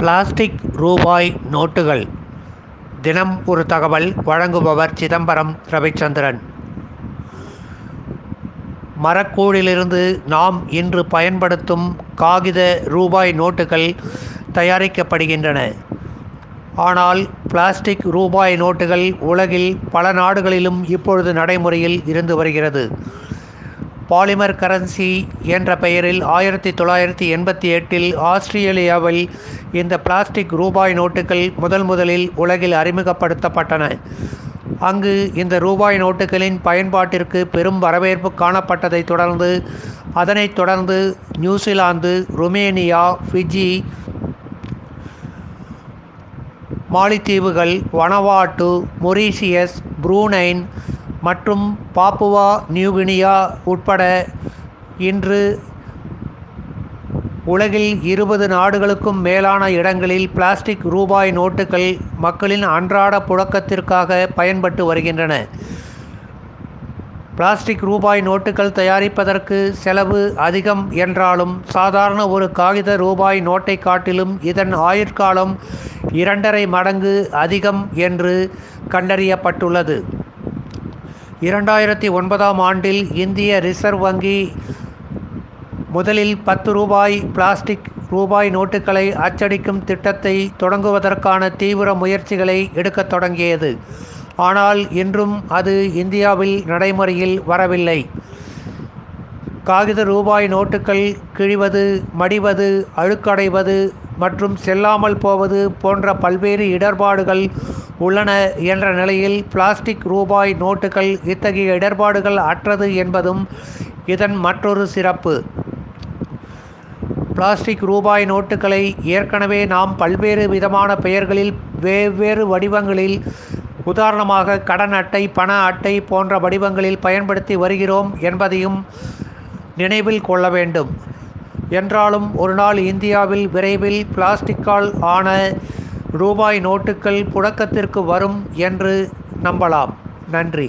Plastic ரூபாய் நோட்டுகள். தினம் ஒரு தகவல் வழங்குபவர் சிதம்பரம் ரவிச்சந்திரன். மரக்கூழிலிருந்து நாம் இன்று பயன்படுத்தும் காகித ரூபாய் நோட்டுகள் தயாரிக்கப்படுகின்றன. ஆனால் பிளாஸ்டிக் ரூபாய் நோட்டுகள் உலகில் பல நாடுகளிலும் இப்பொழுது நடைமுறையில் இருந்து வருகிறது. பாலிமர் கரன்சி என்ற பெயரில் ஆயிரத்தி தொள்ளாயிரத்தி எண்பத்தி எட்டில் ஆஸ்திரேலியாவில் இந்த பிளாஸ்டிக் ரூபாய் நோட்டுகள் முதல் முதலில் உலகில் அறிமுகப்படுத்தப்பட்டன. அங்கு இந்த ரூபாய் நோட்டுகளின் பயன்பாட்டிற்கு பெரும் வரவேற்பு காணப்பட்டதைத் தொடர்ந்து அதனைத் தொடர்ந்து நியூசிலாந்து ருமேனியா ஃபிஜி மாலித்தீவுகள் வனவாட்டு மொரீசியஸ் புரூனைன் மற்றும் பாப்புவா நியூகினியா உட்பட இன்று உலகில் இருபது நாடுகளுக்கும் மேலான இடங்களில் பிளாஸ்டிக் ரூபாய் நோட்டுகள் மக்களின் அன்றாட புழக்கத்திற்காக பயன்பட்டு வருகின்றன. பிளாஸ்டிக் ரூபாய் நோட்டுகள் தயாரிப்பதற்கு செலவு அதிகம் என்றாலும் சாதாரண ஒரு காகித ரூபாய் நோட்டை காட்டிலும் இதன் ஆயுட்காலம் இரண்டரை மடங்கு அதிகம் என்று கண்டறியப்பட்டுள்ளது. இரண்டாயிரத்தி ஒன்பதாம் ஆண்டில் இந்திய ரிசர்வ் வங்கி முதலில் பத்து ரூபாய் பிளாஸ்டிக் ரூபாய் நோட்டுகளை அச்சடிக்கும் திட்டத்தை தொடங்குவதற்கான தீவிர முயற்சிகளை எடுக்கத் தொடங்கியது. ஆனால் இன்றும் அது இந்தியாவில் நடைமுறையில் வரவில்லை. காகித ரூபாய் நோட்டுகள் கிழிவது மடிவது அழுக்கடைவது மற்றும் செல்லாமல் போவது போன்ற பல்வேறு இடர்பாடுகள் உள்ளன என்ற நிலையில் பிளாஸ்டிக் ரூபாய் நோட்டுகள் இத்தகைய இடர்பாடுகள் அற்றது என்பதும் இதன் மற்றொரு சிறப்பு. பிளாஸ்டிக் ரூபாய் நோட்டுகளை ஏற்கனவே நாம் பல்வேறு விதமான பெயர்களில் வெவ்வேறு வடிவங்களில் உதாரணமாக கடன் அட்டை பண அட்டை போன்ற வடிவங்களில் பயன்படுத்தி வருகிறோம் என்பதையும் நினைவில் கொள்ள வேண்டும். என்றாலும் ஒரு நாள் இந்தியாவில் விரைவில் பிளாஸ்டிக்கால் ஆன ரூபாய் நோட்டுகள் புழக்கத்திற்கு வரும் என்று நம்பலாம். நன்றி.